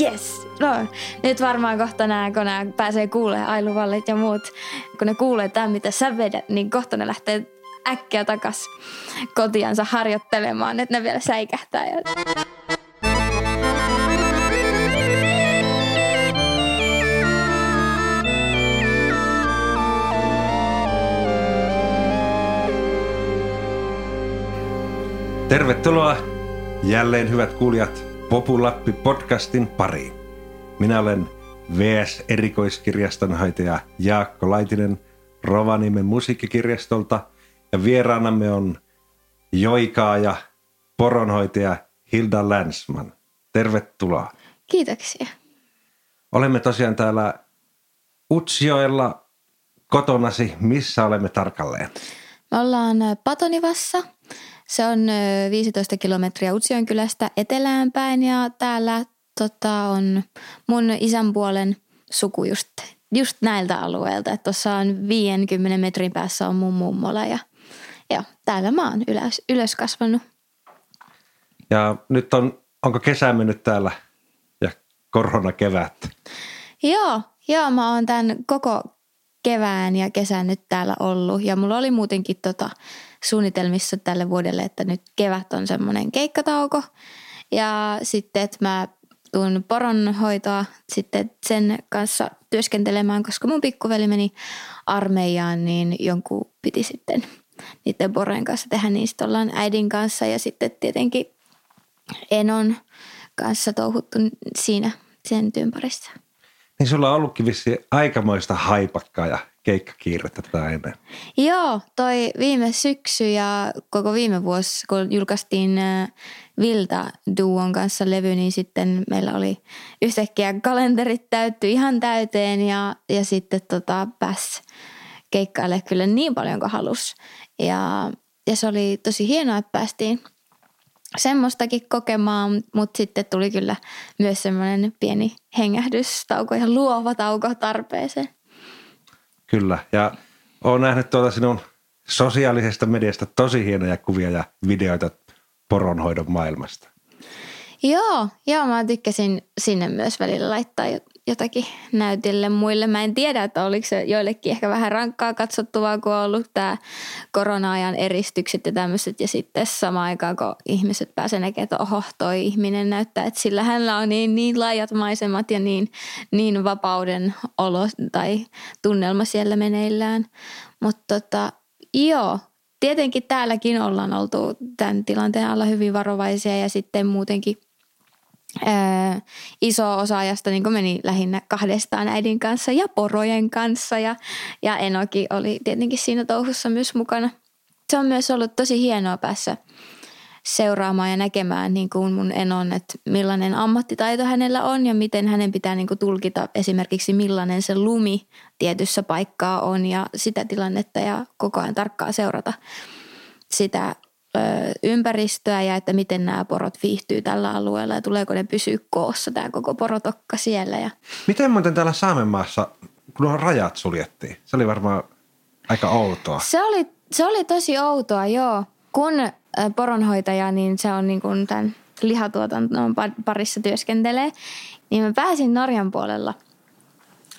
yes, no nyt varmaan kohta nämä, kun nämä pääsee kuulee ailuvallit ja muut, kun ne kuulee tämän, mitä sä vedät, niin kohta ne lähtee äkkiä takas kotiansa harjoittelemaan, että ne vielä säikähtää. Ja... Tervetuloa jälleen hyvät kuulijat Populappi podcastin pariin. Minä olen VS-erikoiskirjastonhoitaja Jaakko Laitinen Rovaniemen musiikkikirjastolta ja vieraanamme on joikaaja, poronhoitaja Hilda Länsman. Tervetuloa. Kiitoksia. Olemme tosiaan täällä Utsjoella kotonasi. Missä olemme tarkalleen? Me ollaan Patonivassa – se on 15 kilometriä Utsion kylästä etelään päin ja täällä tota, on mun isän puolen suku just, just näiltä alueilta. Että tuossa on 50 metrin päässä on mun mummola ja, ja täällä mä oon ylös, ylös kasvanut. Ja nyt on, onko kesä mennyt täällä ja korona kevät? Joo, joo, mä oon tämän koko kevään ja kesän nyt täällä ollut. Ja mulla oli muutenkin tota, suunnitelmissa tälle vuodelle, että nyt kevät on semmoinen keikkatauko. Ja sitten, että mä tuun poronhoitoa sitten sen kanssa työskentelemään, koska mun pikkuveli meni armeijaan, niin jonkun piti sitten niiden porojen kanssa tehdä, niin sitten ollaan äidin kanssa. Ja sitten tietenkin Enon kanssa touhuttu siinä sen työn parissa. Niin sulla on ollutkin vissi aikamoista haipakkaa ja keikkakiirettä tätä ennen. Joo, toi viime syksy ja koko viime vuosi, kun julkaistiin äh, Vilta Duon kanssa levy, niin sitten meillä oli yhtäkkiä kalenterit täytty ihan täyteen ja, ja sitten tota, pääsi keikkaille kyllä niin paljon kuin halus. Ja, ja se oli tosi hienoa, että päästiin – semmoistakin kokemaan, mutta sitten tuli kyllä myös semmoinen pieni hengähdystauko ja luova tauko tarpeeseen. Kyllä, ja olen nähnyt tuolta sinun sosiaalisesta mediasta tosi hienoja kuvia ja videoita poronhoidon maailmasta. Joo, joo, mä tykkäsin sinne myös välillä laittaa jotakin näytille muille. Mä en tiedä, että oliko se joillekin ehkä vähän rankkaa katsottavaa, kun on ollut tämä korona-ajan eristykset ja tämmöiset. Ja sitten samaan aikaan, kun ihmiset pääsevät näkemään, että oho, toi ihminen näyttää, että sillä hänellä on niin, niin laajat maisemat ja niin, niin vapauden olo tai tunnelma siellä meneillään. Mutta tota, joo, tietenkin täälläkin ollaan oltu tämän tilanteen alla hyvin varovaisia ja sitten muutenkin Ää, iso osa ajasta niin meni lähinnä kahdestaan äidin kanssa ja porojen kanssa ja, ja Enoki oli tietenkin siinä touhussa myös mukana. Se on myös ollut tosi hienoa päässä seuraamaan ja näkemään niin kuin mun Enon, että millainen ammattitaito hänellä on ja miten hänen pitää niin kuin tulkita esimerkiksi millainen se lumi tietyssä paikkaa on ja sitä tilannetta ja koko ajan tarkkaa seurata sitä ympäristöä ja että miten nämä porot viihtyy tällä alueella ja tuleeko ne pysyä koossa tämä koko porotokka siellä. Ja... Miten muuten täällä Saamenmaassa, kun nuo rajat suljettiin, se oli varmaan aika outoa. Se oli, se oli tosi outoa, joo. Kun poronhoitaja, niin se on niin kuin tämän lihatuotannon parissa työskentelee, niin mä pääsin Norjan puolella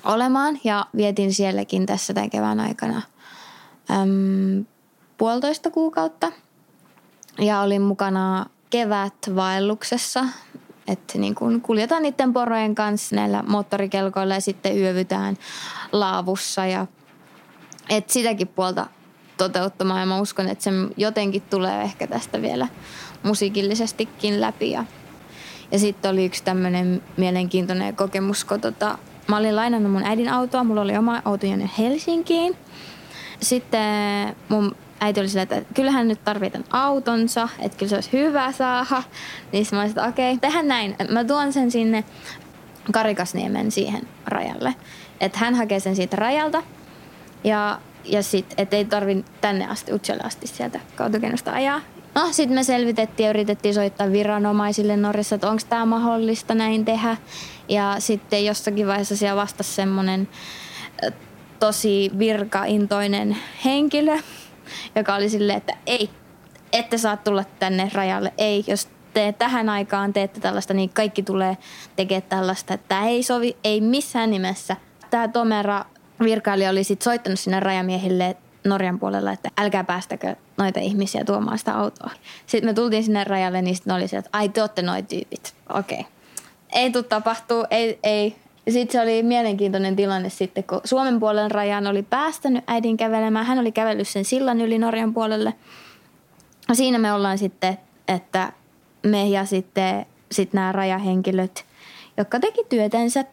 olemaan ja vietin sielläkin tässä tämän kevään aikana äm, puolitoista kuukautta – ja olin mukana kevätvaelluksessa, että niin kun kuljetaan niiden porojen kanssa näillä moottorikelkoilla ja sitten yövytään laavussa. Ja et sitäkin puolta toteuttamaan. Ja mä uskon, että se jotenkin tulee ehkä tästä vielä musiikillisestikin läpi. Ja, ja sitten oli yksi tämmöinen mielenkiintoinen kokemus, kun tota, mä olin lainannut mun äidin autoa, mulla oli oma auto jonne Helsinkiin. Sitten mun äiti oli sillä, että kyllähän nyt tarvitaan autonsa, että kyllä se olisi hyvä saada. Niin mä olisin, että okei, okay, tehdään näin. Mä tuon sen sinne Karikasniemen siihen rajalle. Että hän hakee sen siitä rajalta ja, ja sitten, että ei tarvi tänne asti, Utsjoelle asti sieltä kautokennosta ajaa. No, sitten me selvitettiin ja yritettiin soittaa viranomaisille Norjassa, että onko tämä mahdollista näin tehdä. Ja sitten jossakin vaiheessa siellä vastasi semmoinen tosi virkaintoinen henkilö, joka oli silleen, että ei, ette saa tulla tänne rajalle, ei, jos te tähän aikaan teette tällaista, niin kaikki tulee tekemään tällaista, että tämä ei sovi, ei missään nimessä. Tämä Tomera virkailija oli sitten soittanut sinne rajamiehille Norjan puolella, että älkää päästäkö noita ihmisiä tuomaan sitä autoa. Sitten me tultiin sinne rajalle, niin sitten oli se, että ai te olette noi tyypit. Okei. Okay. Ei tule tapahtuu, ei, ei. Sitten se oli mielenkiintoinen tilanne sitten, kun Suomen puolen rajan oli päästänyt äidin kävelemään. Hän oli kävellyt sen sillan yli Norjan puolelle. Siinä me ollaan sitten, että me ja sitten sit nämä rajahenkilöt, jotka teki työtänsä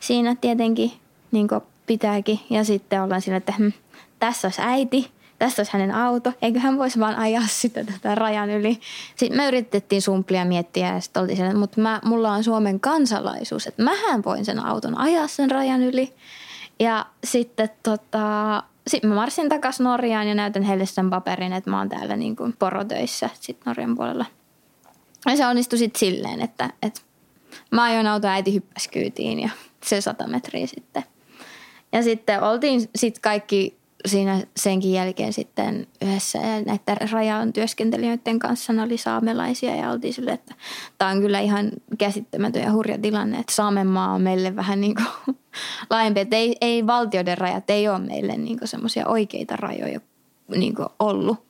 siinä tietenkin, niin pitääkin. Ja sitten ollaan siinä, että hm, tässä olisi äiti, tässä olisi hänen auto, eikö hän voisi vaan ajaa sitä tätä rajan yli. Sitten me yritettiin sumplia miettiä ja sitten oltiin siellä, mutta mä, mulla on Suomen kansalaisuus, että mähän voin sen auton ajaa sen rajan yli. Ja sitten tota, sitten mä marssin takaisin Norjaan ja näytän heille sen paperin, että mä oon täällä niin kuin porotöissä sitten Norjan puolella. Ja se onnistui sitten silleen, että, että mä ajoin auto äiti hyppäsi kyytiin ja se sata metriä sitten. Ja sitten oltiin sitten kaikki siinä senkin jälkeen sitten yhdessä näiden rajan työskentelijöiden kanssa ne oli saamelaisia ja oltiin sille, että tämä on kyllä ihan käsittämätön ja hurja tilanne, että Saamenmaa on meille vähän niin kuin laajempi, että ei, ei valtioiden rajat ei ole meille niin semmoisia oikeita rajoja niin kuin ollut.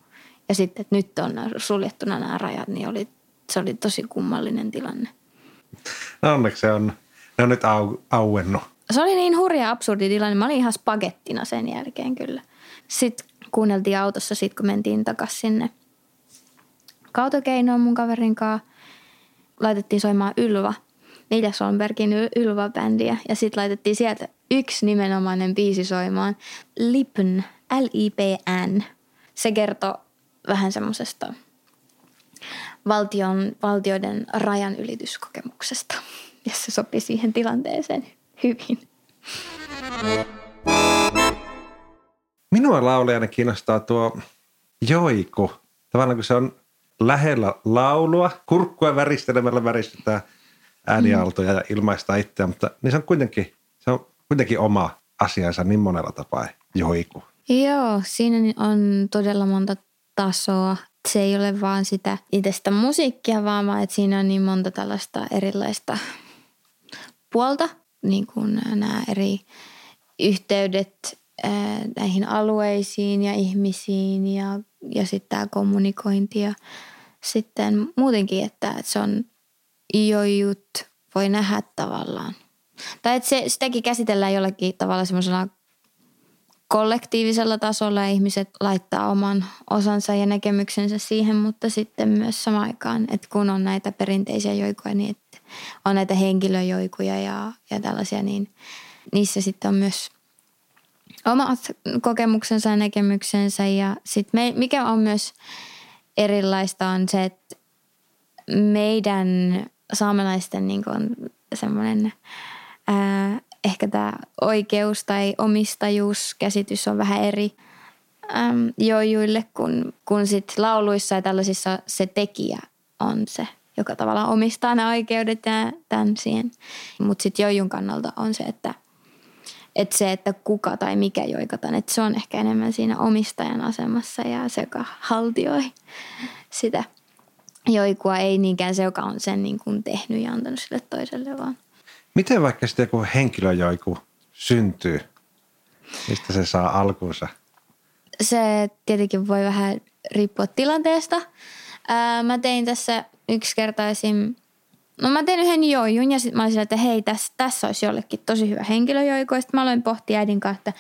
Ja sitten, että nyt on suljettuna nämä rajat, niin oli, se oli tosi kummallinen tilanne. No onneksi se on, ne on nyt au, auennut se oli niin hurja absurdi tilanne. Mä olin ihan spagettina sen jälkeen kyllä. Sitten kuunneltiin autossa sit, kun mentiin takaisin sinne kautokeinoon mun kaverin kanssa. Laitettiin soimaan Ylva, Nilja Solbergin Ylva-bändiä. Ja sitten laitettiin sieltä yksi nimenomainen biisi soimaan. Lipn, L-I-P-N. Se kertoo vähän semmoisesta valtion, valtioiden rajan ylityskokemuksesta. Ja se sopi siihen tilanteeseen hyvin. Minua laulajana kiinnostaa tuo joiku. Tavallaan kun se on lähellä laulua, kurkkua väristelemällä väristetään äänialtoja ja ilmaista itseä, mutta niin se on kuitenkin, se on kuitenkin oma asiansa niin monella tapaa, joiku. Joo, siinä on todella monta tasoa. Se ei ole vaan sitä itsestä musiikkia, vaan että siinä on niin monta tällaista erilaista puolta niin kuin nämä eri yhteydet näihin alueisiin ja ihmisiin ja, ja sitten tämä kommunikointi ja sitten muutenkin, että, se on jojut voi nähdä tavallaan. Tai että se, sitäkin käsitellään jollakin tavalla semmoisena kollektiivisella tasolla ihmiset laittaa oman osansa ja näkemyksensä siihen, mutta sitten myös samaan aikaan, että kun on näitä perinteisiä joikoja, niin että on näitä henkilöjoikuja ja, ja tällaisia, niin niissä sitten on myös omat kokemuksensa ja näkemyksensä. Ja sitten mikä on myös erilaista on se, että meidän saamelaisten niin semmoinen ehkä tämä oikeus tai omistajuuskäsitys on vähän eri äm, joijuille, kun, kun sit lauluissa ja tällaisissa se tekijä on se, joka tavallaan omistaa nämä oikeudet ja tämän siihen. Mutta sitten joijun kannalta on se, että, että se, että kuka tai mikä joikataan, että se on ehkä enemmän siinä omistajan asemassa ja se, joka haltioi sitä joikua, ei niinkään se, joka on sen niin kuin tehnyt ja antanut sille toiselle, vaan – Miten vaikka sitten joku henkilö joku syntyy? Mistä se saa alkuunsa? Se tietenkin voi vähän riippua tilanteesta. Ää, mä tein tässä yksi kerta. No mä tein yhden joijun ja sitten mä olin että hei, tässä, tässä olisi jollekin tosi hyvä henkilöjoiko. Ja sitten mä aloin pohtia äidin kanssa, että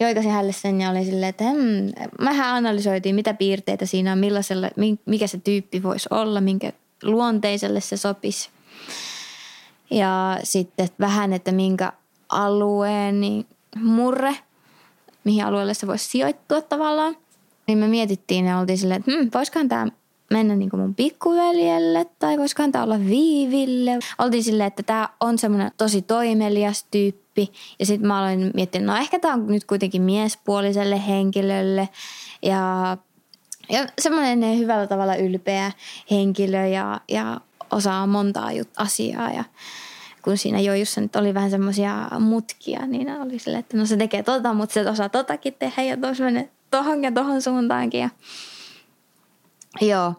joikasin hänelle sen ja olin silleen, että hmm, mähän analysoitiin, mitä piirteitä siinä on, millaisella, mikä se tyyppi voisi olla, minkä luonteiselle se sopisi. Ja sitten vähän, että minkä alueen niin murre, mihin alueelle se voisi sijoittua tavallaan. Niin me mietittiin ja oltiin silleen, että hmm, voisikohan tämä mennä niin kuin mun pikkuveljelle tai voisikohan tämä olla Viiville. Oltiin silleen, että tämä on semmoinen tosi toimelias tyyppi. Ja sitten mä aloin miettiä, no ehkä tämä on nyt kuitenkin miespuoliselle henkilölle. Ja, ja semmoinen hyvällä tavalla ylpeä henkilö ja, ja osaa montaa jut- asiaa ja kun siinä jojussa nyt oli vähän semmoisia mutkia, niin oli silleen, että no se tekee tota, mutta se osaa totakin tehdä ja tuossa menee tohon ja tohon suuntaankin. Ja... Joo,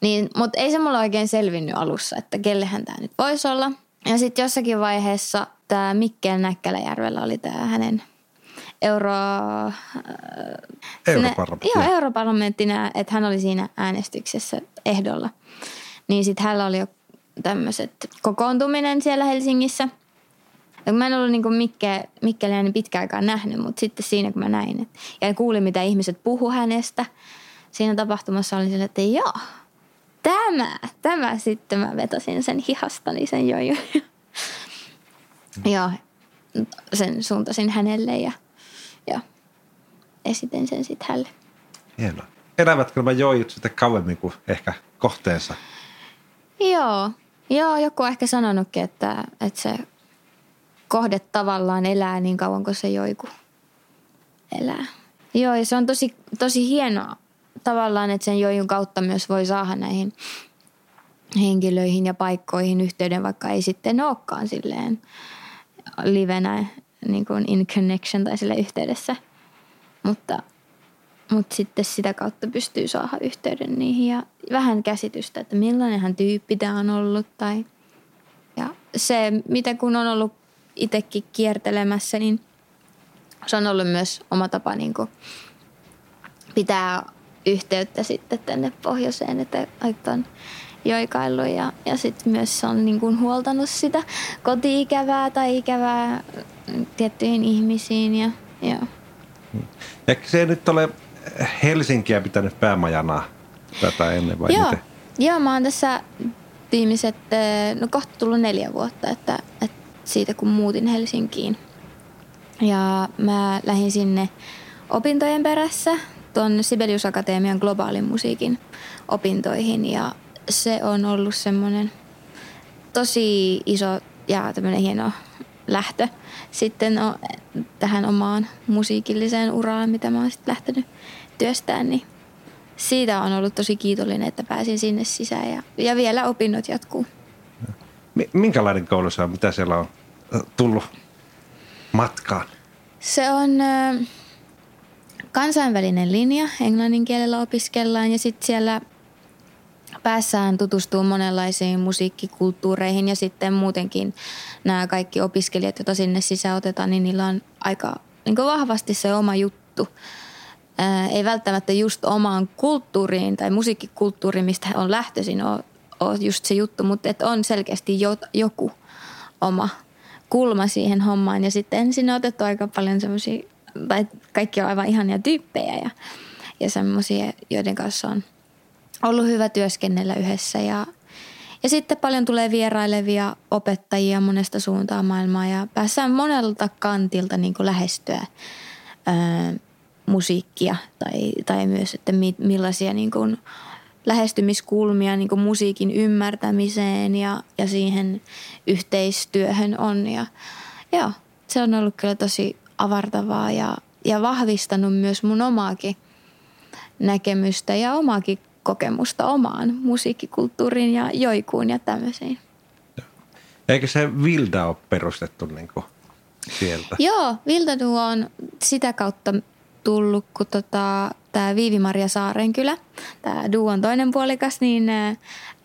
Niin, mutta ei se mulla oikein selvinnyt alussa, että kellehän tämä nyt voisi olla. Ja sitten jossakin vaiheessa tämä Mikkel Näkkäläjärvellä oli tämä hänen euro... Äh, Europarlamentti. Joo, että hän oli siinä äänestyksessä ehdolla. Niin sitten hänellä oli jo tämmöiset kokoontuminen siellä Helsingissä. Ja mä en ollut niin Mikke, Mikkeliä niin pitkään aikaa nähnyt, mutta sitten siinä kun mä näin et, ja kuulin mitä ihmiset puhu hänestä, siinä tapahtumassa oli sille, että joo, tämä, tämä sitten mä vetosin sen hihastani sen jo. ja sen suuntasin hänelle ja, ja esitin sen sitten hänelle. Hienoa. Elävätkö nämä joijut sitten kauemmin kuin ehkä kohteensa? Joo, Joo, joku on ehkä sanonutkin, että, että se kohde tavallaan elää niin kauan kuin se joiku elää. Joo, ja se on tosi, tosi hienoa tavallaan, että sen joijun kautta myös voi saada näihin henkilöihin ja paikkoihin yhteyden, vaikka ei sitten olekaan silleen livenä niin kuin in connection tai sille yhteydessä. Mutta, mutta sitten sitä kautta pystyy saada yhteyden niihin ja vähän käsitystä, että millainenhan tyyppi tämä on ollut. Tai, ja se, mitä kun on ollut itsekin kiertelemässä, niin se on ollut myös oma tapa niin pitää yhteyttä sitten tänne pohjoiseen, että on joikailu ja, ja sitten myös se on niin kuin huoltanut sitä koti-ikävää tai ikävää tiettyihin ihmisiin ja joo. Ja se nyt ole Helsinkiä pitänyt päämajana tätä ennen vai joo. miten? Joo, mä oon tässä viimeiset, eh, no kohta tullut neljä vuotta, että, että siitä kun muutin Helsinkiin. Ja mä lähdin sinne opintojen perässä tuon Sibelius Akatemian globaalin musiikin opintoihin ja se on ollut semmoinen tosi iso ja tämmöinen hieno lähtö sitten no, tähän omaan musiikilliseen uraan, mitä mä oon sitten lähtenyt työstämään, niin siitä on ollut tosi kiitollinen, että pääsin sinne sisään ja, ja vielä opinnot jatkuu. Minkälainen koulu se on? Mitä siellä on tullut matkaan? Se on kansainvälinen linja, englannin kielellä opiskellaan ja sitten siellä päässään tutustuu monenlaisiin musiikkikulttuureihin ja sitten muutenkin nämä kaikki opiskelijat, joita sinne sisään otetaan, niin niillä on aika niin vahvasti se oma juttu. Ää, ei välttämättä just omaan kulttuuriin tai musiikkikulttuuriin, mistä on lähtöisin, ole just se juttu, mutta että on selkeästi jo, joku oma kulma siihen hommaan. Ja sitten sinne otettu aika paljon semmoisia, tai kaikki on aivan ihania tyyppejä ja, ja semmoisia, joiden kanssa on ollut hyvä työskennellä yhdessä ja ja sitten paljon tulee vierailevia opettajia monesta suuntaa maailmaa ja päässään monelta kantilta niin kuin lähestyä ää, musiikkia tai, tai myös, että mi, millaisia niin kuin lähestymiskulmia niin kuin musiikin ymmärtämiseen ja, ja siihen yhteistyöhön on. Ja, ja se on ollut kyllä tosi avartavaa ja, ja vahvistanut myös mun omaakin näkemystä ja omaakin kokemusta omaan musiikkikulttuuriin ja joikuun ja tämmöisiin. Eikö se Vilda ole perustettu niin kuin sieltä? Joo, Vilda Duo on sitä kautta tullut, kun tota, tämä Viivi-Maria Saarenkylä, tämä Duon toinen puolikas, niin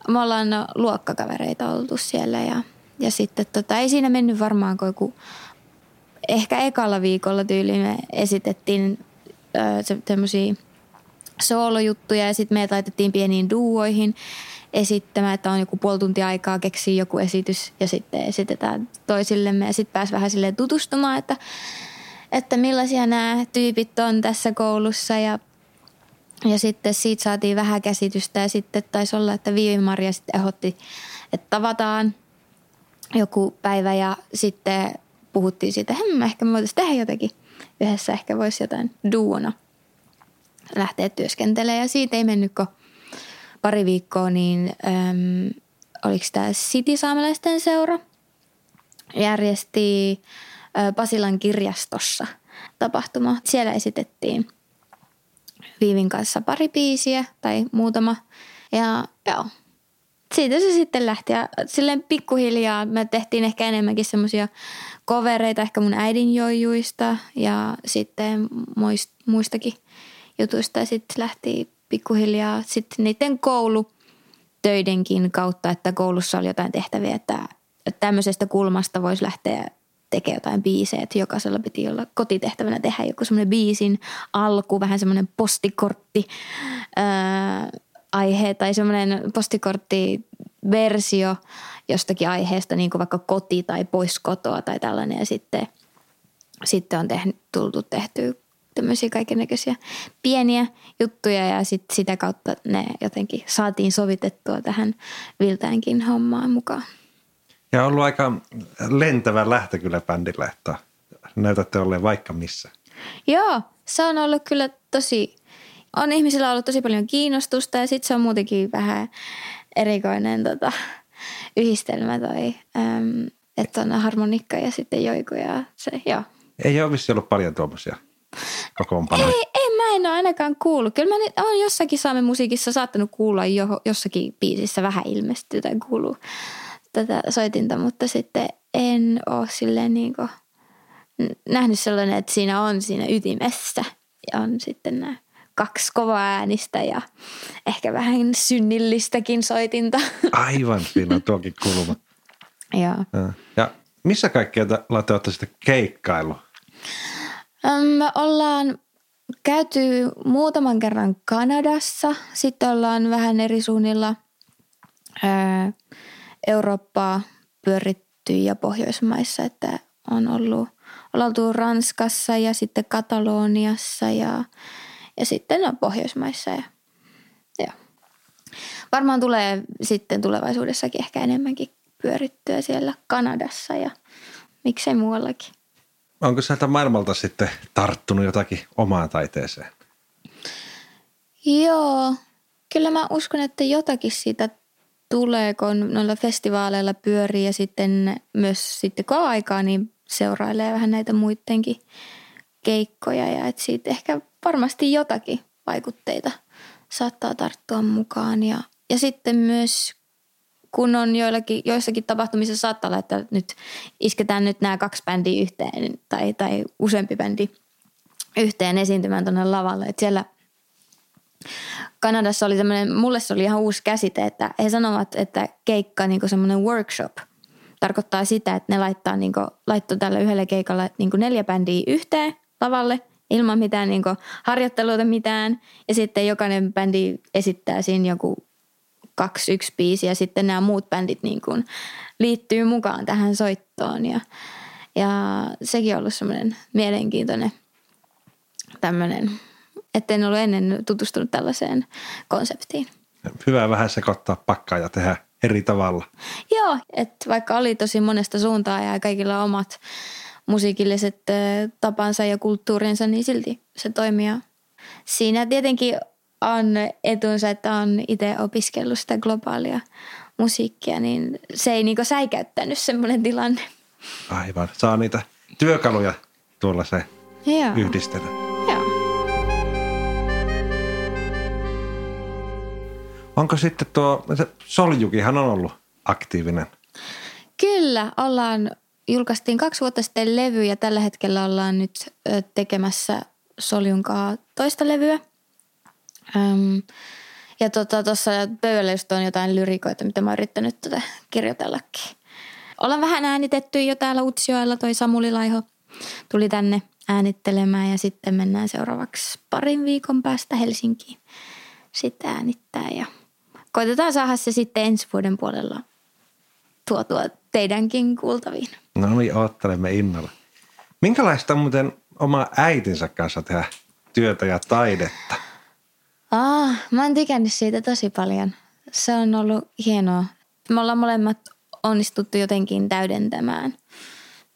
me ollaan luokkakavereita oltu siellä ja, ja sitten tota, ei siinä mennyt varmaan kuin ehkä ekalla viikolla tyyliin me esitettiin tämmöisiä soolojuttuja ja sitten me laitettiin pieniin duoihin esittämään, että on joku puoli tuntia aikaa keksiä joku esitys ja sitten esitetään toisillemme ja sitten pääsi vähän silleen tutustumaan, että, että millaisia nämä tyypit on tässä koulussa ja ja sitten siitä saatiin vähän käsitystä ja sitten taisi olla, että Viivi-Maria sitten ehdotti, että tavataan joku päivä ja sitten puhuttiin siitä, että ehkä me voitaisiin tehdä jotakin yhdessä, ehkä voisi jotain duona lähteä työskentelemään. Ja siitä ei mennyt pari viikkoa, niin äm, oliko tämä City Saamelaisten seura järjesti ä, Pasilan kirjastossa tapahtuma. Siellä esitettiin Viivin kanssa pari biisiä tai muutama. Ja joo, siitä se sitten lähti. Ja silleen pikkuhiljaa me tehtiin ehkä enemmänkin semmoisia kovereita ehkä mun äidin joijuista ja sitten muistakin jutuista ja sitten lähti pikkuhiljaa sitten niiden koulutöidenkin kautta, että koulussa oli jotain tehtäviä, että tämmöisestä kulmasta voisi lähteä tekemään jotain biisejä, että jokaisella piti olla kotitehtävänä tehdä joku semmoinen biisin alku, vähän semmoinen postikortti aihe tai semmoinen postikorttiversio jostakin aiheesta, niin kuin vaikka koti tai pois kotoa tai tällainen. Ja sitten, sitten on tehnyt, tultu tehtyä tämmöisiä kaikenlaisia pieniä juttuja ja sit sitä kautta ne jotenkin saatiin sovitettua tähän Viltäänkin hommaan mukaan. Ja on ollut aika lentävä lähtö kyllä bändillä, että näytätte olleen vaikka missä. Joo, se on ollut kyllä tosi, on ihmisillä ollut tosi paljon kiinnostusta ja sitten se on muutenkin vähän erikoinen tota, yhdistelmä toi, äm, että on harmonikka ja sitten joiku ja se, joo. Ei ole vissi ollut paljon tuommoisia kokoonpanoja. Ei, ei, mä en ole ainakaan kuullut. Kyllä mä nyt olen jossakin Saamen musiikissa saattanut kuulla jo, jossakin biisissä vähän ilmestyy tai kuuluu tätä soitinta, mutta sitten en ole silleen niin kuin nähnyt sellainen, että siinä on siinä ytimessä ja on sitten nämä kaksi kovaa äänistä ja ehkä vähän synnillistäkin soitinta. Aivan, siinä on tuokin kulma. Joo. Ja, ja missä kaikkea te olette sitten keikkailu? Me ollaan käyty muutaman kerran Kanadassa, sitten ollaan vähän eri suunnilla Eurooppaa pyöritty ja Pohjoismaissa, että on ollut, on oltu Ranskassa ja sitten Kataloniassa ja, ja sitten on Pohjoismaissa ja, ja. Varmaan tulee sitten tulevaisuudessakin ehkä enemmänkin pyörittyä siellä Kanadassa ja miksei muuallakin. Onko sieltä maailmalta sitten tarttunut jotakin omaan taiteeseen? Joo, kyllä mä uskon, että jotakin siitä tulee, kun noilla festivaaleilla pyörii ja sitten myös sitten kun aikaa, niin seurailee vähän näitä muidenkin keikkoja ja että siitä ehkä varmasti jotakin vaikutteita saattaa tarttua mukaan ja, ja sitten myös kun on joillakin, joissakin tapahtumissa saattaa olla, että nyt isketään nyt nämä kaksi bändiä yhteen tai, tai useampi bändi yhteen esiintymään tuonne lavalle. Että siellä Kanadassa oli tämmöinen, mulle se oli ihan uusi käsite, että he sanovat, että keikka niin semmoinen workshop tarkoittaa sitä, että ne laittaa niin kuin, laittoi tällä yhdellä keikalla niin neljä bändiä yhteen lavalle ilman mitään niin harjoitteluita mitään. Ja sitten jokainen bändi esittää siinä joku kaksi, yksi biisi ja sitten nämä muut bändit niin kuin liittyy mukaan tähän soittoon ja, ja sekin on ollut semmoinen mielenkiintoinen tämmöinen, että en ollut ennen tutustunut tällaiseen konseptiin. Hyvä vähän sekoittaa pakkaa ja tehdä eri tavalla. Joo, että vaikka oli tosi monesta suuntaa ja kaikilla omat musiikilliset tapansa ja kulttuurinsa, niin silti se toimii. Siinä tietenkin on etunsa, että on itse opiskellut sitä globaalia musiikkia, niin se ei niinku säikäyttänyt semmoinen tilanne. Aivan. Saa niitä työkaluja tuolla se Joo. yhdistellä. Joo. Onko sitten tuo, Soljukihan on ollut aktiivinen. Kyllä, ollaan, julkaistiin kaksi vuotta sitten levy ja tällä hetkellä ollaan nyt tekemässä Soljunkaa toista levyä. Öm, ja tuossa tota, pöydällä just on jotain lyrikoita, mitä mä oon yrittänyt tätä kirjoitellakin. Ollaan vähän äänitetty jo täällä Utsjoella, toi Samuli Laiho tuli tänne äänittelemään ja sitten mennään seuraavaksi parin viikon päästä Helsinkiin sitten äänittää ja koitetaan saada se sitten ensi vuoden puolella tuotua teidänkin kuultaviin. No niin, oottelemme innolla. Minkälaista muuten oma äitinsä kanssa tehdä työtä ja taidetta? Ah, mä oon tykännyt siitä tosi paljon. Se on ollut hienoa. Me ollaan molemmat onnistuttu jotenkin täydentämään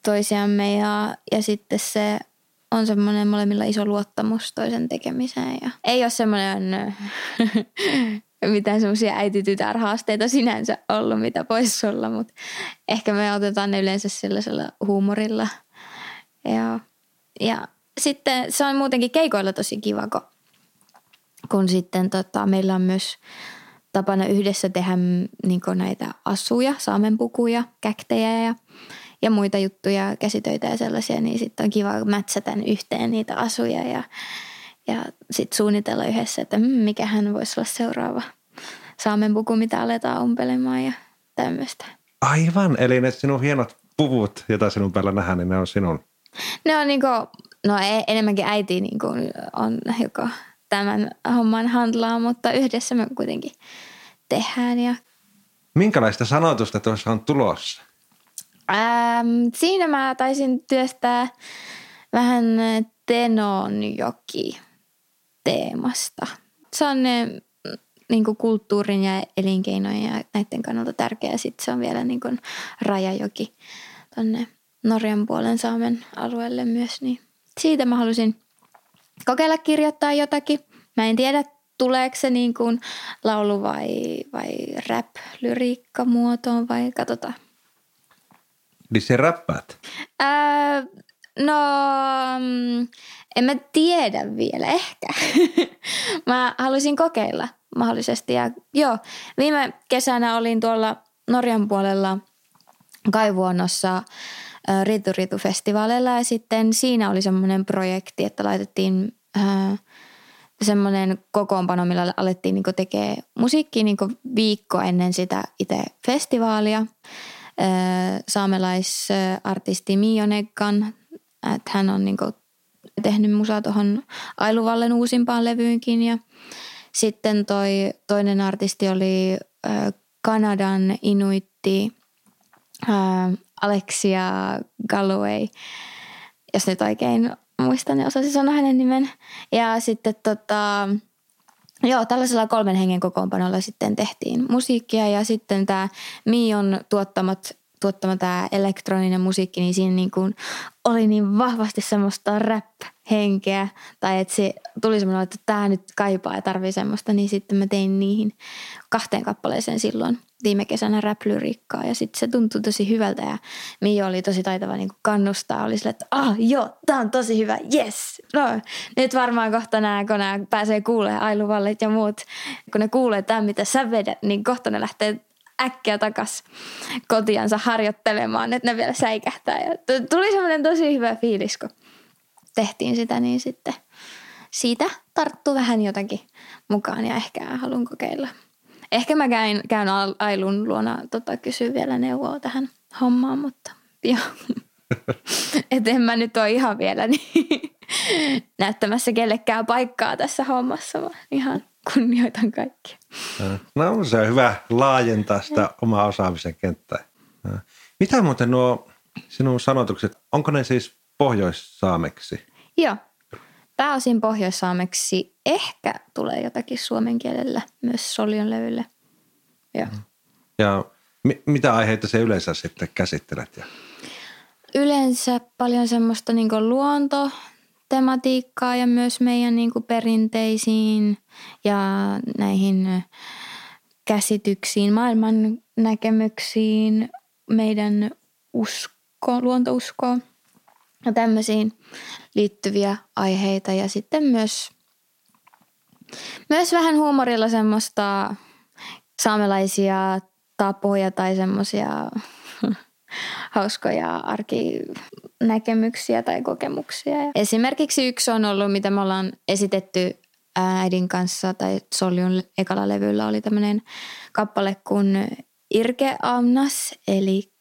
toisiamme ja, ja sitten se on semmoinen molemmilla iso luottamus toisen tekemiseen. Ja ei ole semmoinen mitään semmoisia äititytär-haasteita sinänsä ollut, mitä pois olla, mutta ehkä me otetaan ne yleensä sellaisella huumorilla. Ja, ja sitten se on muutenkin keikoilla tosi kiva, kun kun sitten tota, meillä on myös tapana yhdessä tehdä niin näitä asuja, saamenpukuja, käktejä ja, ja muita juttuja, käsitöitä ja sellaisia, niin sitten on kiva mätsätä yhteen niitä asuja ja, ja sitten suunnitella yhdessä, että mm, mikä hän voisi olla seuraava saamen puku, mitä aletaan ompelemaan ja tämmöistä. Aivan, eli ne sinun hienot puvut, joita sinun päällä nähdään, niin ne on sinun. Ne on niinku, no e- enemmänkin äiti niinku on, joka tämän homman handlaa, mutta yhdessä me kuitenkin tehdään. Ja... Minkälaista sanotusta tuossa on tulossa? Ähm, siinä mä taisin työstää vähän Tenonjoki teemasta. Se on niin kuin kulttuurin ja elinkeinojen ja näiden kannalta tärkeä. Sitten se on vielä niin kuin Rajajoki tuonne Norjan puolen Saamen alueelle myös. Niin siitä mä halusin kokeilla kirjoittaa jotakin. Mä en tiedä, tuleeko se niin kuin laulu vai, vai rap-lyriikka muotoon vai katsotaan. Niin se räppäät? Ää, no, mm, en mä tiedä vielä, ehkä. mä haluaisin kokeilla mahdollisesti. Ja joo, viime kesänä olin tuolla Norjan puolella kaivuonnossa Ritu Ritu festivaaleilla ja sitten siinä oli semmoinen projekti, että laitettiin äh, semmoinen kokoonpano, millä alettiin niin tekee musiikkia niin viikko ennen sitä itse festivaalia. Äh, saamelaisartisti Mio että hän on niin tehnyt musaa tuohon Ailuvallen uusimpaan levyynkin ja sitten toi toinen artisti oli äh, Kanadan inuitti äh, Alexia Galloway, jos nyt oikein muistan ja osasin sanoa hänen nimen. Ja sitten tota, joo, tällaisella kolmen hengen kokoonpanolla sitten tehtiin musiikkia ja sitten tämä Mion tuottamat tuottama tämä elektroninen musiikki, niin siinä niin kuin oli niin vahvasti semmoista rap-henkeä. Tai että se tuli semmoinen, että tämä nyt kaipaa ja tarvii semmoista, niin sitten mä tein niihin kahteen kappaleeseen silloin viime kesänä rap Ja sitten se tuntui tosi hyvältä ja Mio oli tosi taitava niin kannustaa. Oli sille, että ah joo, tämä on tosi hyvä, yes. No, nyt varmaan kohta nämä, kun nämä pääsee kuulemaan ailuvallit ja muut, kun ne kuulee tämän, mitä sä vedät, niin kohta ne lähtee äkkiä takas kotiansa harjoittelemaan, että ne vielä säikähtää. Ja tuli semmoinen tosi hyvä fiilis, kun tehtiin sitä, niin sitten siitä tarttu vähän jotakin mukaan ja ehkä haluan kokeilla. Ehkä mä käyn, käyn Ailun luona tota, kysyä vielä neuvoa tähän hommaan, mutta joo. Et en mä nyt ole ihan vielä niin näyttämässä kellekään paikkaa tässä hommassa, vaan ihan kunnioitan kaikkia. No se on hyvä laajentaa sitä omaa osaamisen kenttää. Mitä muuten nuo sinun sanotukset, onko ne siis pohjoissaameksi? Joo, pääosin pohjoissaameksi. Ehkä tulee jotakin suomen kielellä myös Solion levylle. Joo. Ja mi- mitä aiheita se yleensä sitten käsittelet? Ja? Yleensä paljon semmoista niin luonto, tematiikkaa ja myös meidän niin kuin perinteisiin ja näihin käsityksiin, maailman näkemyksiin, meidän usko, luontouskoon ja tämmöisiin liittyviä aiheita ja sitten myös, myös vähän huumorilla semmoista saamelaisia tapoja tai semmoisia hauskoja arkinäkemyksiä tai kokemuksia. Esimerkiksi yksi on ollut, mitä me ollaan esitetty äidin kanssa tai Soljun ekalla levyllä oli tämmöinen kappale kuin Irke Amnas, eli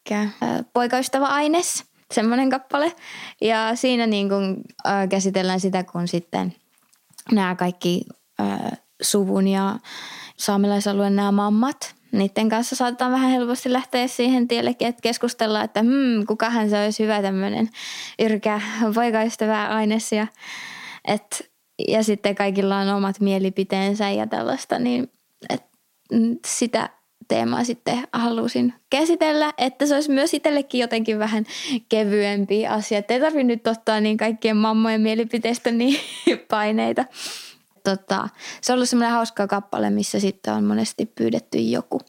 poikaystävä aines, semmoinen kappale. Ja siinä niin kuin, äh, käsitellään sitä, kun sitten nämä kaikki äh, suvun ja saamelaisalueen nämä mammat niiden kanssa saatetaan vähän helposti lähteä siihen tiellekin, että keskustellaan, että hmm, kukahan se olisi hyvä tämmöinen yrkä poikaystävä aines ja, et, ja sitten kaikilla on omat mielipiteensä ja tällaista, niin et, sitä teemaa sitten halusin käsitellä, että se olisi myös itsellekin jotenkin vähän kevyempi asia, että ei tarvitse nyt ottaa niin kaikkien mammojen mielipiteistä niin paineita tota, se on ollut semmoinen hauska kappale, missä sitten on monesti pyydetty joku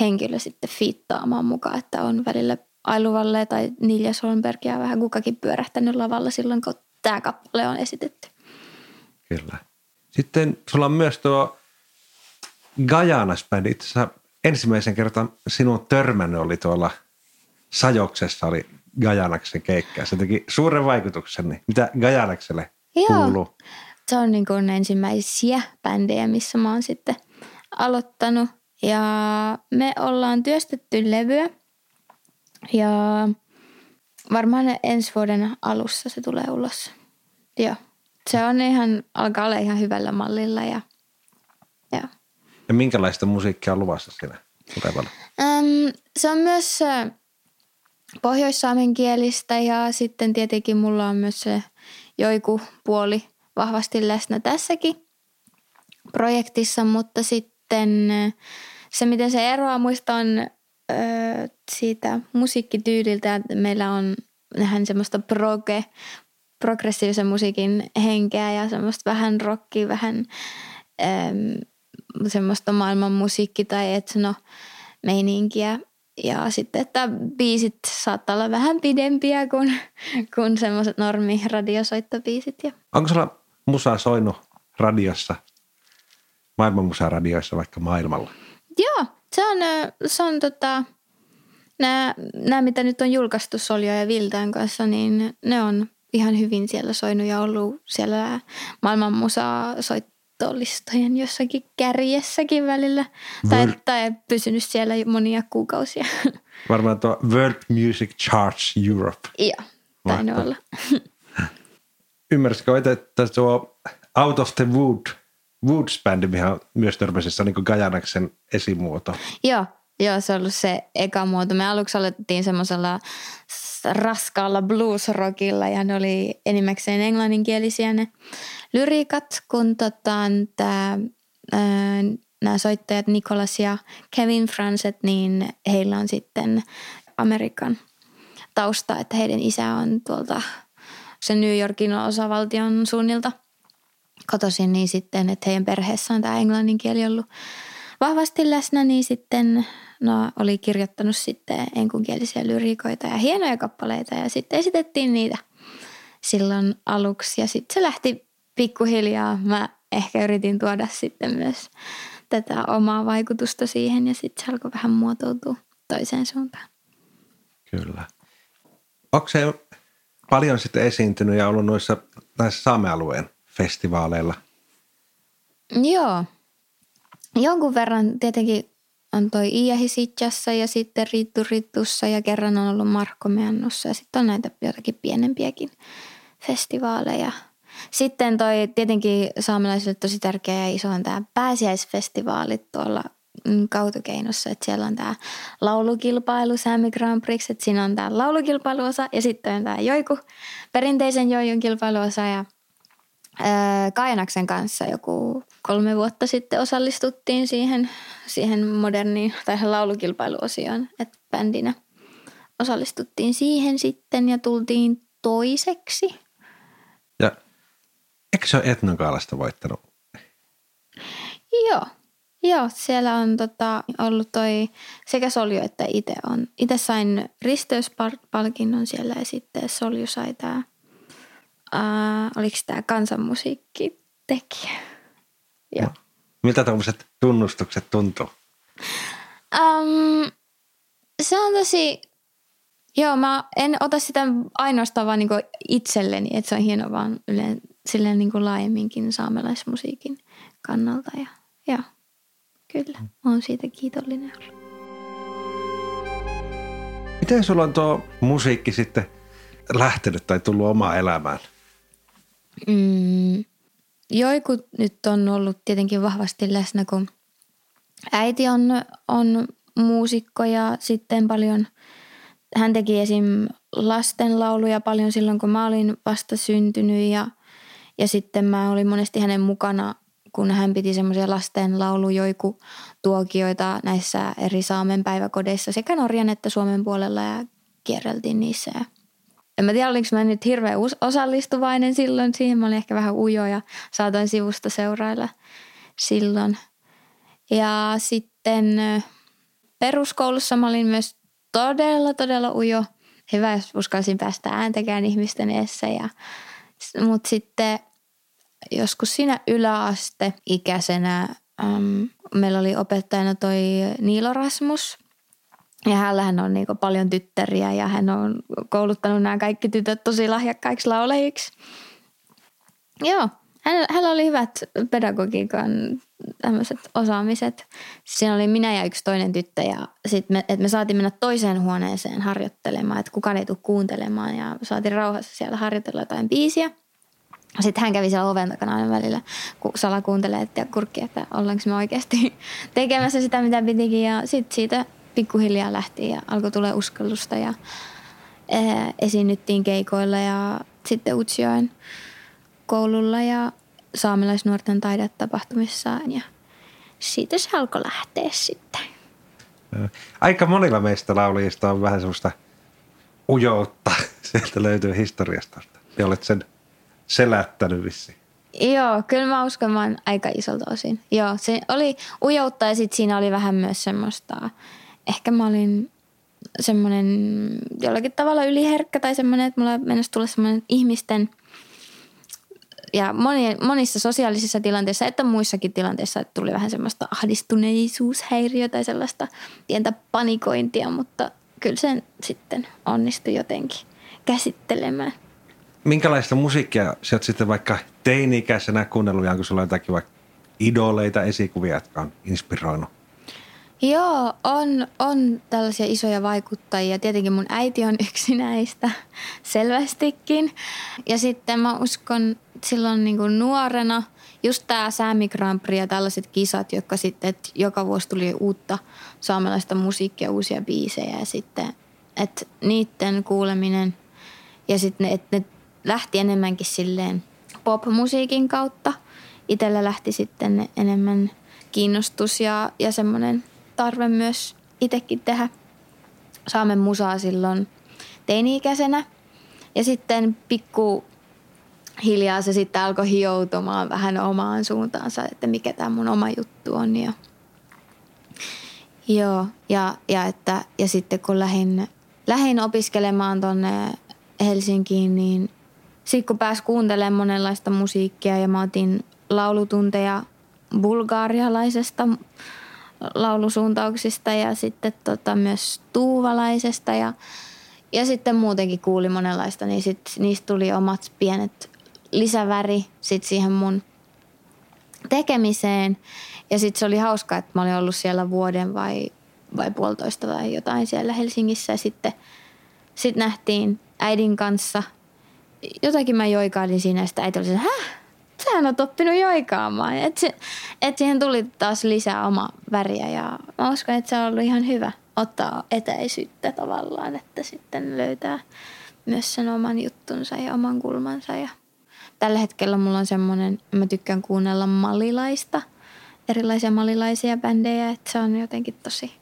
henkilö sitten fiittaamaan mukaan, että on välillä Ailuvalle tai Nilja Solbergia vähän kukakin pyörähtänyt lavalla silloin, kun tämä kappale on esitetty. Kyllä. Sitten sulla on myös tuo Gajanas-bändi. Itse asiassa ensimmäisen kerran sinun törmännyt oli tuolla Sajoksessa oli Gajanaksen keikka. Se teki suuren vaikutuksen. Niin mitä Gajanakselle kuuluu? Se on niin kuin ensimmäisiä bändejä, missä mä oon sitten aloittanut. Ja me ollaan työstetty levyä ja varmaan ensi vuoden alussa se tulee ulos. Joo. Se on ihan, alkaa olla ihan hyvällä mallilla ja, ja. Ja minkälaista musiikkia on luvassa siinä tulevalla? Öm, se on myös kielistä ja sitten tietenkin mulla on myös se joiku puoli vahvasti läsnä tässäkin projektissa, mutta sitten se, miten se eroaa muista on öö, siitä musiikkityyliltä, että meillä on vähän semmoista proge, progressiivisen musiikin henkeä ja semmoista vähän rockia, vähän öö, semmoista maailman musiikki- tai etno meininkiä. Ja sitten, että biisit saattaa olla vähän pidempiä kuin, kuin semmoiset normi radiosoittobiisit. Ja. Onko sulla musa soinut radiossa, maailman radioissa vaikka maailmalla? Joo, se on, se on tota, nämä, nämä, mitä nyt on julkaistu Soljo ja Viltaan kanssa, niin ne on ihan hyvin siellä soinut ja ollut siellä maailman musaa soittolistojen jossakin kärjessäkin välillä. Tai, tai pysynyt siellä monia kuukausia. Varmaan tuo World Music Charts Europe. Joo, tainnut olla. Ymmärsikö, että tuo Out of the Wood – Woods-bändi, mihin myös törmäsissä niin Gajanaksen esimuoto. Joo, joo, se on ollut se eka muoto. Me aluksi aloitettiin semmoisella raskaalla blues-rockilla ja ne oli enimmäkseen englanninkielisiä ne lyriikat, kun tota, nämä soittajat Nikolas ja Kevin Franset, niin heillä on sitten Amerikan tausta, että heidän isä on tuolta se New Yorkin osavaltion suunnilta – kotoisin, niin sitten, että heidän perheessä on tämä englannin kieli ollut vahvasti läsnä, niin sitten no, oli kirjoittanut sitten enkunkielisiä lyriikoita ja hienoja kappaleita ja sitten esitettiin niitä silloin aluksi ja sitten se lähti pikkuhiljaa. Mä ehkä yritin tuoda sitten myös tätä omaa vaikutusta siihen ja sitten se alkoi vähän muotoutua toiseen suuntaan. Kyllä. Onko se paljon sitten esiintynyt ja ollut noissa näissä saamealueen festivaaleilla? Joo. Jonkun verran tietenkin on toi Iähisitjassa ja sitten Rittu Rittussa ja kerran on ollut Markko Meannossa ja sitten on näitä jotakin pienempiäkin festivaaleja. Sitten toi tietenkin saamelaisille tosi tärkeä ja iso on tämä pääsiäisfestivaalit tuolla mm, kautokeinossa, että siellä on tämä laulukilpailu Sami Grand Prix, että siinä on tämä laulukilpailuosa ja sitten on tämä joiku, perinteisen joijun kilpailuosa ja Kajanaksen kanssa joku kolme vuotta sitten osallistuttiin siihen, siihen moderniin tai laulukilpailuosioon, että bändinä osallistuttiin siihen sitten ja tultiin toiseksi. Eikö se ole Etnokaalasta voittanut? Joo. Joo, siellä on tota, ollut toi sekä Solju että itse on. Itse sain risteyspalkinnon siellä ja sitten Solju sai tämä – äh, oliko tämä kansanmusiikkitekijä. Joo. Miltä tämmöiset tunnustukset tuntuu? Um, se on tosi, joo mä en ota sitä ainoastaan vaan niinku itselleni, että se on hieno vaan yleen, silleen niinku laajemminkin saamelaismusiikin kannalta. Ja, joo, kyllä, olen siitä kiitollinen ollut. Miten sulla on tuo musiikki sitten lähtenyt tai tullut omaan elämään? Mm, joikut nyt on ollut tietenkin vahvasti läsnä, kun äiti on, on muusikko ja sitten paljon, hän teki esim. lastenlauluja paljon silloin, kun mä olin vasta syntynyt ja, ja sitten mä olin monesti hänen mukana, kun hän piti semmoisia lastenlaulujoiku tuokioita näissä eri Saamen päiväkodeissa sekä Norjan että Suomen puolella ja kierreltiin niissä ja en mä tiedä, olinko mä nyt hirveän osallistuvainen silloin. Siihen mä olin ehkä vähän ujo ja saatoin sivusta seurailla silloin. Ja sitten peruskoulussa mä olin myös todella, todella ujo. Hyvä, jos uskalsin päästä ääntäkään ihmisten eessä. Ja, mutta sitten joskus siinä yläaste ikäisenä äm, meillä oli opettajana toi Niilo Rasmus – ja hänellähän on niin paljon tyttäriä ja hän on kouluttanut nämä kaikki tytöt tosi lahjakkaiksi laulajiksi. Joo, hänellä oli hyvät pedagogiikan tämmöiset osaamiset. Siinä oli minä ja yksi toinen tyttö ja sit me, et me saatiin mennä toiseen huoneeseen harjoittelemaan, että kukaan ei tule kuuntelemaan ja saatiin rauhassa siellä harjoitella jotain biisiä. Sitten hän kävi siellä oven takana aina välillä, kun salakuuntelee ja kurkki, että ollaanko me oikeasti tekemässä sitä, mitä pitikin. Ja sitten siitä pikkuhiljaa lähti ja alkoi tulla uskallusta ja ää, esiinnyttiin keikoilla ja sitten Utsjoen koululla ja saamelaisnuorten taidetapahtumissaan ja siitä se alkoi lähteä sitten. Aika monilla meistä laulajista on vähän semmoista ujoutta. Sieltä löytyy historiasta. Ja olet sen selättänyt vissiin. Joo, kyllä mä uskon, oon aika isolta osin. Joo, se oli ujoutta ja sitten siinä oli vähän myös semmoista, ehkä mä olin semmoinen jollakin tavalla yliherkkä tai semmoinen, että mulla mennessä tulla semmoinen ihmisten ja moni, monissa sosiaalisissa tilanteissa, että muissakin tilanteissa että tuli vähän semmoista ahdistuneisuushäiriötä tai sellaista pientä panikointia, mutta kyllä sen sitten onnistui jotenkin käsittelemään. Minkälaista musiikkia sä oot sitten vaikka teini-ikäisenä kuunnellut, ja onko sulla jotakin vaikka idoleita, esikuvia, jotka on inspiroinut? Joo, on, on tällaisia isoja vaikuttajia. Tietenkin mun äiti on yksi näistä selvästikin. Ja sitten mä uskon silloin niin kuin nuorena just tämä Sami Grand Prix ja tällaiset kisat, jotka sitten, että joka vuosi tuli uutta saamelaista musiikkia, uusia biisejä ja sitten, että niiden kuuleminen ja sitten, että ne lähti enemmänkin silleen pop-musiikin kautta. Itellä lähti sitten enemmän kiinnostus ja, ja semmoinen – tarve myös itsekin tehdä saamen musaa silloin teini-ikäisenä. Ja sitten pikku hiljaa se sitten alkoi hioutumaan vähän omaan suuntaansa, että mikä tämä mun oma juttu on. Ja, joo, ja, ja, että, ja sitten kun lähdin, lähdin opiskelemaan tuonne Helsinkiin, niin sitten kun pääsi kuuntelemaan monenlaista musiikkia ja mä otin laulutunteja bulgaarialaisesta laulusuuntauksista ja sitten tota myös tuuvalaisesta ja, ja sitten muutenkin kuuli monenlaista, niin sit niistä tuli omat pienet lisäväri sit siihen mun tekemiseen. Ja sitten se oli hauska, että mä olin ollut siellä vuoden vai, vai puolitoista tai jotain siellä Helsingissä ja sitten sit nähtiin äidin kanssa. Jotakin mä joikailin siinä ja sitten äiti oli se, häh? sähän oot oppinut joikaamaan. Että se, et siihen tuli taas lisää oma väriä ja mä uskon, että se on ollut ihan hyvä ottaa etäisyyttä tavallaan, että sitten löytää myös sen oman juttunsa ja oman kulmansa. Ja tällä hetkellä mulla on semmoinen, mä tykkään kuunnella malilaista, erilaisia malilaisia bändejä, että se on jotenkin tosi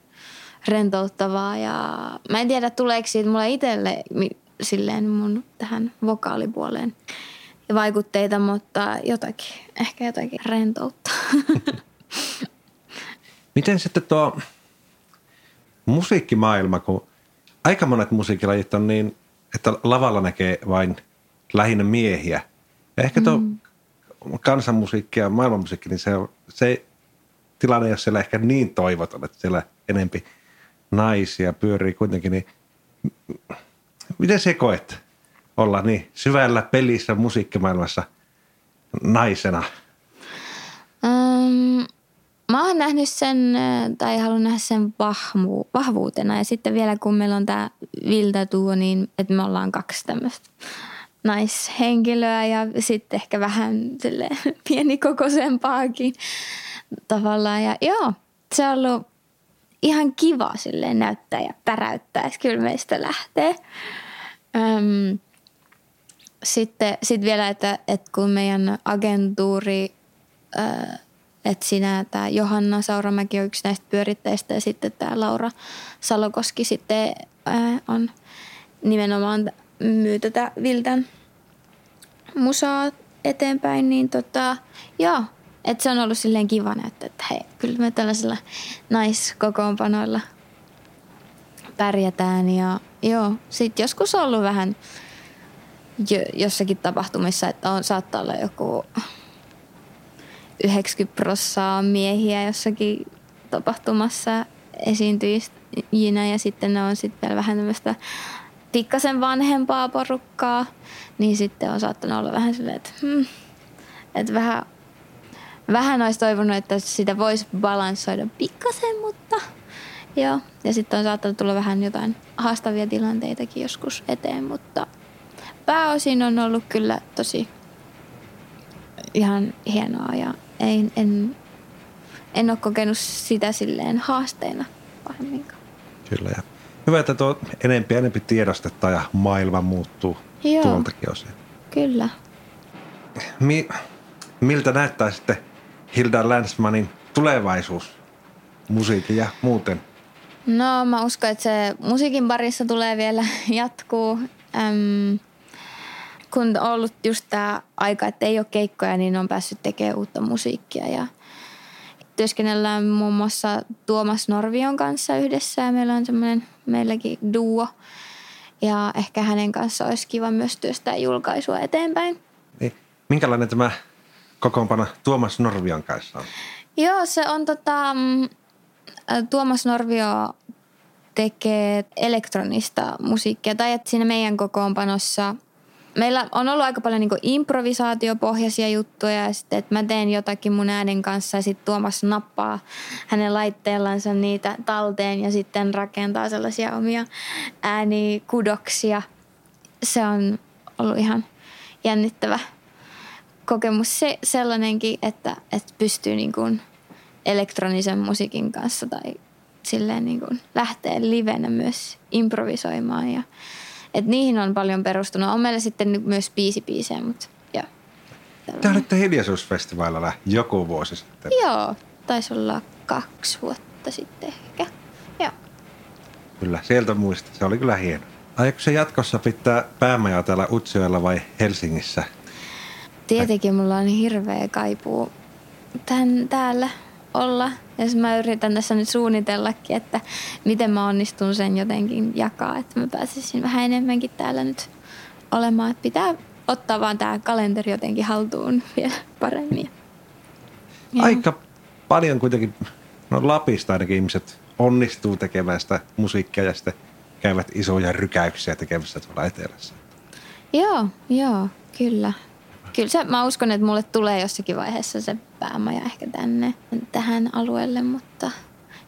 rentouttavaa ja mä en tiedä tuleeko siitä mulle itselle silleen mun tähän vokaalipuoleen vaikutteita, mutta jotakin, ehkä jotakin rentoutta. Miten sitten tuo musiikkimaailma, kun aika monet musiikkilajit on niin, että lavalla näkee vain lähinnä miehiä. Ehkä tuo mm. kansanmusiikki ja maailmanmusiikki, niin se, on, se tilanne ei ole siellä ehkä niin toivoton, että siellä enempi naisia pyörii kuitenkin, niin miten se koet? olla niin syvällä pelissä musiikkimaailmassa naisena? Um, mä oon nähnyt sen, tai haluan nähdä sen vahvu, vahvuutena. Ja sitten vielä kun meillä on tämä Vilta tuo, niin että me ollaan kaksi tämmöistä naishenkilöä ja sitten ehkä vähän sille pienikokoisempaakin tavallaan. Ja joo, se on ollut ihan kiva silleen näyttää ja päräyttää, että kyllä meistä lähtee. Öm, sitten sit vielä, että, että kun meidän agentuuri, että sinä tämä Johanna Sauramäki on yksi näistä pyörittäjistä ja sitten tämä Laura Salokoski sitten on nimenomaan myy tätä Vildan musaa eteenpäin, niin tota, joo, että se on ollut silleen kiva näyttää, että hei, kyllä me tällaisilla naiskokoonpanoilla pärjätään ja joo, sitten joskus on ollut vähän jossakin tapahtumissa, että on, saattaa olla joku 90 prossaa miehiä jossakin tapahtumassa esiintyjinä ja sitten ne on sitten vielä vähän tämmöistä pikkasen vanhempaa porukkaa, niin sitten on saattanut olla vähän silleen, että hmm, että vähän, vähän olisi toivonut, että sitä voisi balansoida pikkasen, mutta joo. Ja sitten on saattanut tulla vähän jotain haastavia tilanteitakin joskus eteen, mutta pääosin on ollut kyllä tosi ihan hienoa ja en, en, en ole kokenut sitä silleen haasteena pahemminkaan. Kyllä ja hyvä, että tuo enempi enempi tiedostetaan ja maailma muuttuu Joo. tuoltakin osin. Kyllä. Mi- miltä näyttää sitten Hilda Länsmanin tulevaisuus musiikin ja muuten? No mä uskon, että se musiikin parissa tulee vielä jatkuu. Äm, kun on ollut just tämä aika, että ei ole keikkoja, niin on päässyt tekemään uutta musiikkia ja työskennellään muun muassa Tuomas Norvion kanssa yhdessä ja meillä on semmoinen meilläkin duo. Ja ehkä hänen kanssa olisi kiva myös työstää julkaisua eteenpäin. Niin. Minkälainen tämä kokoonpano Tuomas Norvion kanssa on? Joo, se on tota, mm, Tuomas Norvio tekee elektronista musiikkia. Tai että siinä meidän kokoonpanossa meillä on ollut aika paljon niin improvisaatiopohjaisia juttuja ja sitten, että mä teen jotakin mun äänen kanssa ja sitten Tuomas nappaa hänen laitteellansa niitä talteen ja sitten rakentaa sellaisia omia äänikudoksia. Se on ollut ihan jännittävä kokemus se, sellainenkin, että, että pystyy niin kuin elektronisen musiikin kanssa tai silleen niin kuin lähtee livenä myös improvisoimaan ja et niihin on paljon perustunut. On meillä sitten myös biisi-biisejä, mutta joo. Te olitte hiljaisuusfestivaalilla joku vuosi sitten. Joo, taisi olla kaksi vuotta sitten ehkä. Joo. Kyllä, sieltä muista. Se oli kyllä hieno. Aiotko se jatkossa pitää päämaja täällä Utsjoella vai Helsingissä? Tietenkin mulla on hirveä kaipuu tän, täällä olla. Ja mä yritän tässä nyt suunnitellakin, että miten mä onnistun sen jotenkin jakaa, että mä pääsisin vähän enemmänkin täällä nyt olemaan. Että pitää ottaa vaan tämä kalenteri jotenkin haltuun vielä paremmin. Aika paljon kuitenkin, no Lapista ainakin ihmiset onnistuu tekemään sitä musiikkia ja sitten käyvät isoja rykäyksiä tekemässä tuolla etelässä. Joo, joo, kyllä kyllä se, mä uskon, että mulle tulee jossakin vaiheessa se päämaja ehkä tänne, tähän alueelle, mutta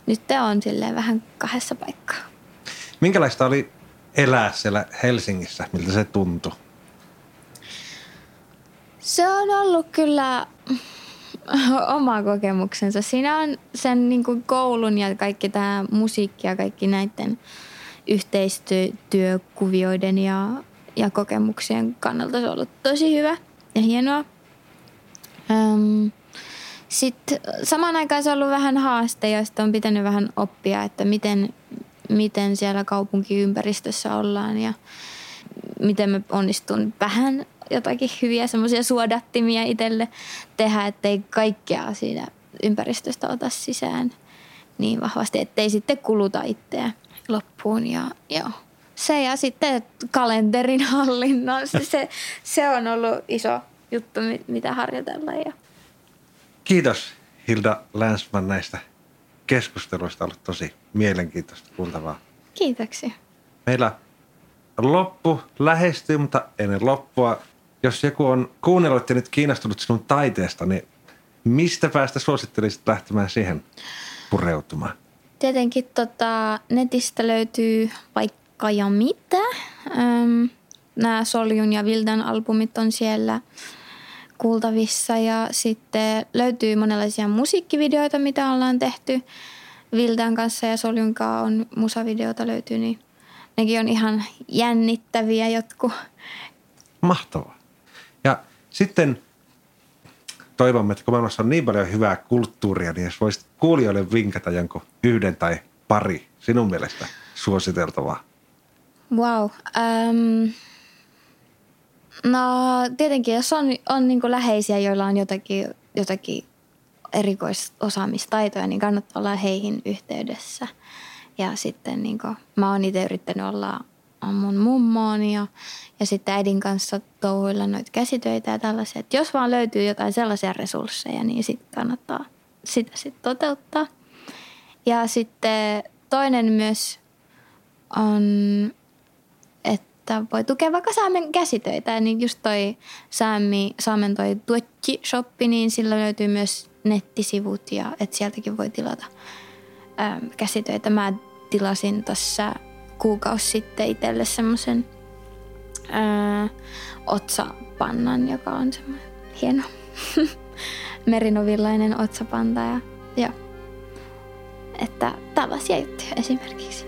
nyt te on silleen vähän kahdessa paikkaa. Minkälaista oli elää siellä Helsingissä? Miltä se tuntui? Se on ollut kyllä oma kokemuksensa. Siinä on sen niin kuin koulun ja kaikki tämä musiikki ja kaikki näiden yhteistyökuvioiden ja, ja kokemuksien kannalta se on ollut tosi hyvä ja hienoa. Ähm, sitten samaan aikaan se on ollut vähän haaste, josta on pitänyt vähän oppia, että miten, miten siellä kaupunkiympäristössä ollaan ja miten mä onnistun vähän jotakin hyviä semmoisia suodattimia itselle tehdä, ettei kaikkea siinä ympäristöstä ota sisään niin vahvasti, ettei sitten kuluta itseä loppuun. Ja, joo se ja sitten kalenterin hallinnon, se, se on ollut iso juttu, mitä harjoitella. Ja. Kiitos Hilda Länsman näistä keskusteluista. On ollut tosi mielenkiintoista kuultavaa. Kiitoksia. Meillä loppu lähestyy, mutta ennen loppua, jos joku on kuunnellut ja nyt kiinnostunut sinun taiteesta, niin mistä päästä suosittelisit lähtemään siihen pureutumaan? Tietenkin tota, netistä löytyy vaikka ja mitä. Ähm, nämä Soljun ja Vildan albumit on siellä kuultavissa ja sitten löytyy monenlaisia musiikkivideoita, mitä ollaan tehty Vildan kanssa ja Soljun kanssa on musavideota löytyy, niin nekin on ihan jännittäviä jotkut. Mahtavaa. Ja sitten toivomme, että kun on niin paljon hyvää kulttuuria, niin jos voisit kuulijoille vinkata jonkun yhden tai pari sinun mielestä suositeltavaa Wow. Um, no tietenkin, jos on, on niin läheisiä, joilla on jotakin, jotakin erikoisosaamistaitoja, niin kannattaa olla heihin yhteydessä. Ja sitten niin kuin, mä oon itse yrittänyt olla mun mummoon ja, ja sitten äidin kanssa touhuilla noita käsitöitä ja tällaisia. Et jos vaan löytyy jotain sellaisia resursseja, niin sitten kannattaa sitä sitten toteuttaa. Ja sitten toinen myös on että voi tukea vaikka saamen käsitöitä, niin just toi saami, saamen toi Shoppi, niin sillä löytyy myös nettisivut ja että sieltäkin voi tilata ää, käsitöitä. Mä tilasin tuossa kuukausi sitten itselle semmoisen otsapannan, joka on semmoinen hieno merinovillainen otsapanta. Ja, ja, että tällaisia juttuja esimerkiksi.